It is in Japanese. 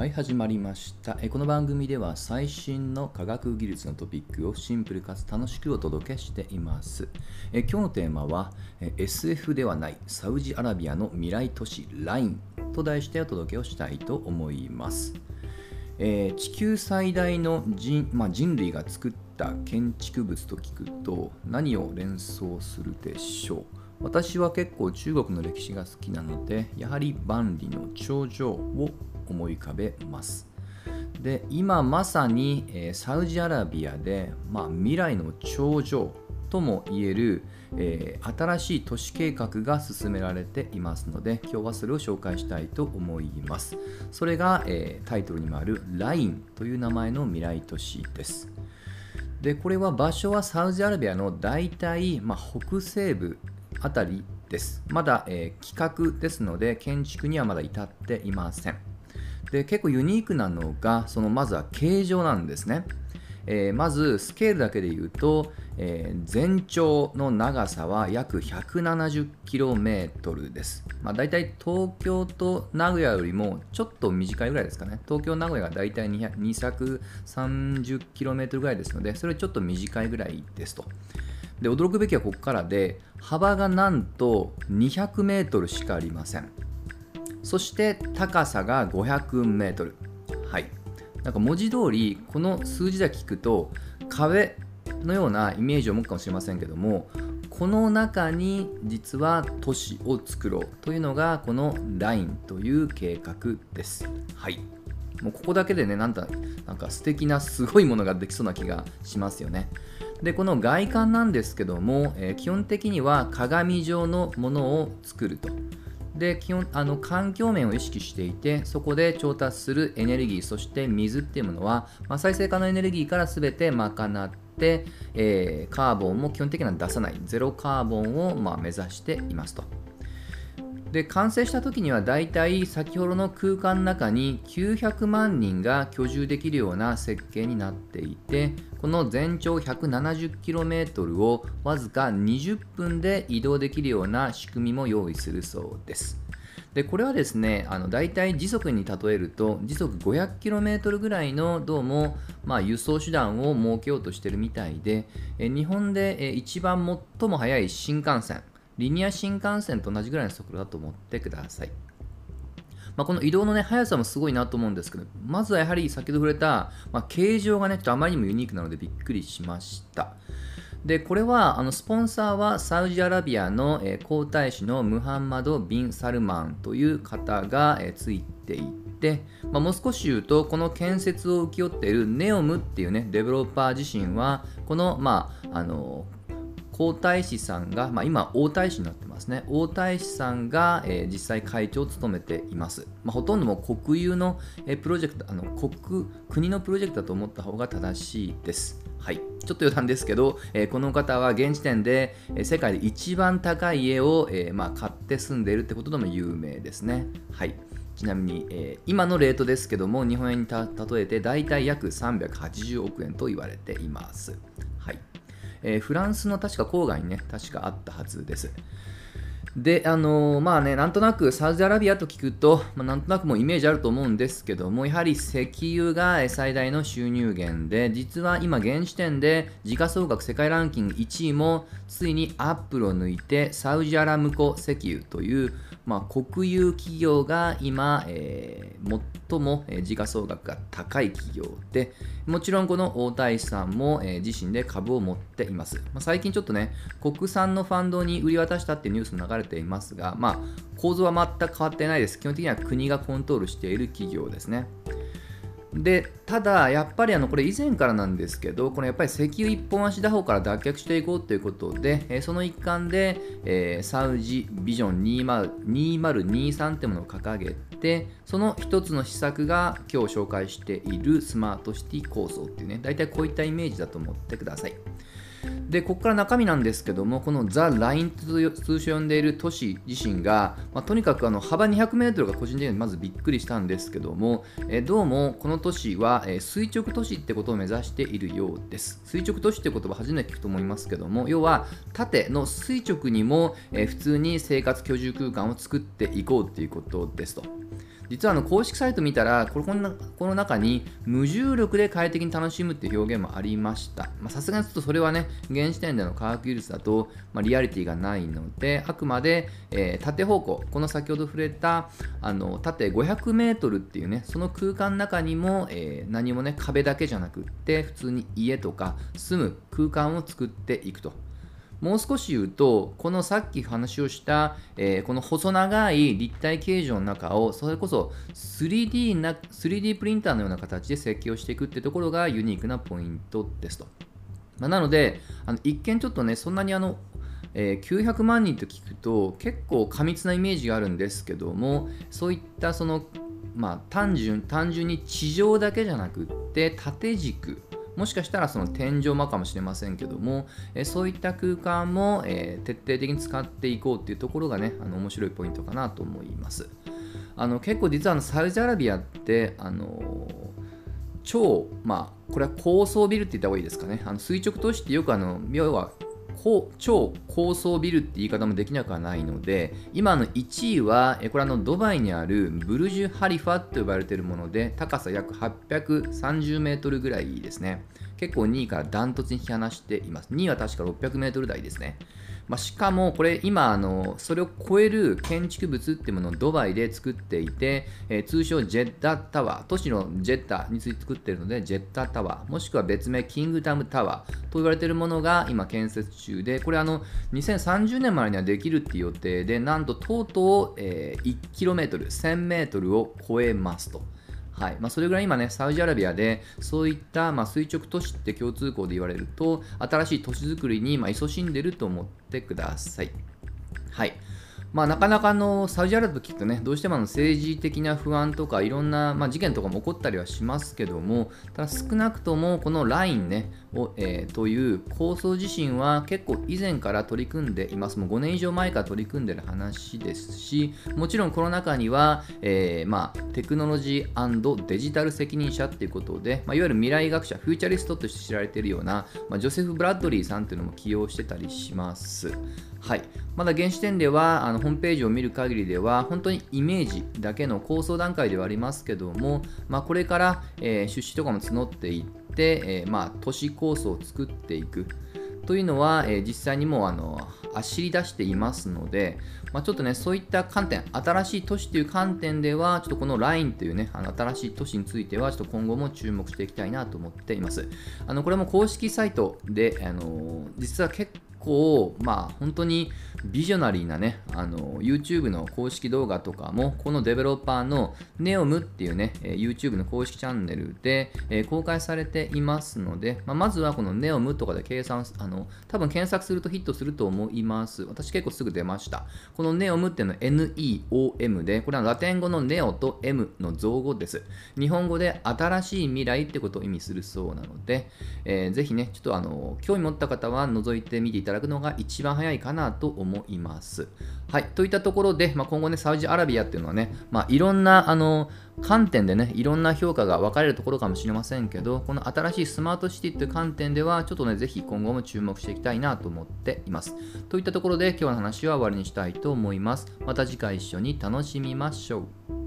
はい始まりました。えこの番組では最新の科学技術のトピックをシンプルかつ楽しくお届けしています。え今日のテーマはえ SF ではないサウジアラビアの未来都市ラインと題してお届けをしたいと思います。えー、地球最大の人,、まあ、人類が作った建築物と聞くと何を連想するでしょう？私は結構中国の歴史が好きなのでやはり万里の長城を思い浮かべます。で今まさに、えー、サウジアラビアで、まあ、未来の頂上とも言える、えー、新しい都市計画が進められていますので今日はそれを紹介したいと思います。それが、えー、タイトルにもある LINE という名前の未来都市です。でこれは場所はサウジアラビアの大体、まあ、北西部あたりです。まだ、えー、企画ですので建築にはまだ至っていません。で結構ユニークなのがそのまずは形状なんですね、えー、まずスケールだけで言うと、えー、全長の長さは約 170km です、まあ、大体東京と名古屋よりもちょっと短いぐらいですかね。東京名古屋が大体 230km ぐらいですのでそれちょっと短いぐらいですと。で驚くべきはここからで幅がなんと 200m しかありません。そして高さが500メートル。はい。なんか文字通り、この数字だけ聞くと、壁のようなイメージを持つかもしれませんけども、この中に実は都市を作ろうというのがこのラインという計画です。はい。もうここだけでね、なんだなんか素敵なすごいものができそうな気がしますよね。で、この外観なんですけども、えー、基本的には鏡状のものを作ると。で基本あの環境面を意識していてそこで調達するエネルギーそして水っていうものは、まあ、再生可能エネルギーから全て賄って、えー、カーボンも基本的には出さないゼロカーボンを、ま、目指していますと。で完成した時にはだいたい先ほどの空間の中に900万人が居住できるような設計になっていてこの全長 170km をわずか20分で移動できるような仕組みも用意するそうです。でこれはですねあの大体時速に例えると時速 500km ぐらいのどうも、まあ、輸送手段を設けようとしてるみたいでえ日本で一番最も速い新幹線リニア新幹線と同じぐらいの速度だと思ってください。まあ、この移動の、ね、速さもすごいなと思うんですけど、まずはやはり先ほど触れた、まあ、形状がね、ちょっとあまりにもユニークなのでびっくりしました。で、これは、あのスポンサーはサウジアラビアの、えー、皇太子のムハンマド・ビン・サルマンという方が、えー、ついていて、まあ、もう少し言うと、この建設を請け負っているネオムっていうね、デベロッパー自身は、この、まあ、あの皇太子さんが、まあ、今、王太子になってますね。王太子さんが、えー、実際会長を務めています。まあ、ほとんども国有の、えー、プロジェクト、あの国、国のプロジェクトだと思った方が正しいです。はい、ちょっと余談ですけど、えー、この方は現時点で、え、世界で一番高い家を、えまあ、買って住んでいるってことでも有名ですね。はい、ちなみに、えー、今のレートですけども、日本円に例えて大体約380億円と言われています。えー、フランスの確か郊外にね、確かあったはずです。で、あのー、まあね、なんとなくサウジアラビアと聞くと、まあ、なんとなくもイメージあると思うんですけども、やはり石油が最大の収入源で、実は今現時点で時価総額世界ランキング1位もついにアップルを抜いてサウジアラムコ石油という、まあ、国有企業が今、えー、最も時価総額が高い企業で、もちろんこの大太子さんも、えー、自身で株を持っています。まあ、最近ちょっとね、国産のファンドに売り渡したっていうニュースも流れていますが、まあ、構造は全く変わってないです。基本的には国がコントロールしている企業ですね。でただ、やっぱりあのこれ以前からなんですけど、このやっぱり石油一本足打法から脱却していこうということで、えその一環で、えー、サウジビジョン2023ってものを掲げて、その一つの施策が今日紹介しているスマートシティ構想っていうね、大体こういったイメージだと思ってください。でここから中身なんですけどもこのザ・ラインと通称呼んでいる都市自身が、まあ、とにかくあの幅 200m が個人的にまずびっくりしたんですけども、えどうもこの都市は、え垂直都市ってことを目指しているようです。垂直都市って言葉初めて聞くと思いますけども要は縦の垂直にも、え普通に生活居住空間を作っていこうっていうことですと。実はあの公式サイト見たらこのこの中に無重力で快適に楽しむっていう表現もありました。さすがにちょっとそれはね現時点での科学技術だと、まあ、リアリティがないのであくまで、えー、縦方向この先ほど触れたあの縦 500m っていうねその空間の中にも、えー、何もね壁だけじゃなくって普通に家とか住む空間を作っていくと。もう少し言うと、このさっき話をした、えー、この細長い立体形状の中を、それこそ 3D, な 3D プリンターのような形で設計をしていくってところがユニークなポイントですと。まあ、なので、あの一見ちょっとね、そんなにあの、えー、900万人と聞くと結構過密なイメージがあるんですけどもそういったそのまあ単純単純に地上だけじゃなくって縦軸もしかしたらその天井間かもしれませんけども、えそういった空間も、え徹底的に使っていこうっていうところがねあの面白いポイントかなと思います。あの結構実はあのサウジアラビアってあの超まあこれは高層ビルって言った方がいいですかね。あの垂直都市ってよくあの要は超高層ビルって言い方もできなくはないので今の1位はこれあのドバイにあるブルジュ・ハリファと呼ばれているもので高さ約830メートルぐらいですね。結構2位からダントツに引き離しています。2位は確か600メートル台ですね。まあ、しかもこれ今あのそれを超える建築物っていうものをドバイで作っていて、えー、通称ジェッタタワー都市のジェッタについて作っているのでジェッタタワーもしくは別名キングダムタワーと言われているものが今建設中でこれあの2030年までにはできるっていう予定でなんととうとう、えー、1 km1000m を超えますと。はいまあ、それぐらい今ね、サウジアラビアでそういった、まあ、垂直都市って共通項で言われると、新しい都市づくりに、まあ、勤しんでると思ってください。はいまあ、なかなかのサウジアラビアと聞くとね、どうしてもあの政治的な不安とかいろんな、まあ、事件とかも起こったりはしますけども、ただ少なくともこのラインね、をえー、という構想自身は結構以前から取り組んでいます。もう5年以上前から取り組んでる話ですし、もちろんこの中には、えー、まあ、テクノロジーデジタル責任者っていうことで、まあ、いわゆる未来学者、フューチャリストとして知られているような、まあ、ジョセフ・ブラッドリーさんっていうのも起用してたりします。はい、まだ現時点ではあのホームページを見る限りでは本当にイメージだけの構想段階ではありますけども、まあ、これから、えー、出資とかも募っていって、えー、まあ、都市構想を作っていく。というのは、えー、実際にもあの走り出していますので、まあ、ちょっとねそういった観点新しい都市という観点ではちょっとこの LINE というねあの新しい都市についてはちょっと今後も注目していきたいなと思っています。あのこれも公式サイトであの実は結構まあ本当にビジョナリーなね、あの、YouTube の公式動画とかも、このデベロッパーの NEOM っていうね、YouTube の公式チャンネルで、えー、公開されていますので、まあ、まずはこの NEOM とかで計算、あの、多分検索するとヒットすると思います。私結構すぐ出ました。この NEOM っていうのは NEOM で、これはラテン語の NEO と M の造語です。日本語で新しい未来ってことを意味するそうなので、えー、ぜひね、ちょっとあの、興味持った方は覗いてみていただただくのが一番早いかなと思います。はい、といったところで、まあ、今後ね、サウジアラビアっていうのはね、まあ、いろんなあの観点でね、いろんな評価が分かれるところかもしれませんけど、この新しいスマートシティという観点では、ちょっとね、ぜひ今後も注目していきたいなと思っています。といったところで、今日の話は終わりにしたいと思います。また次回一緒に楽しみましょう。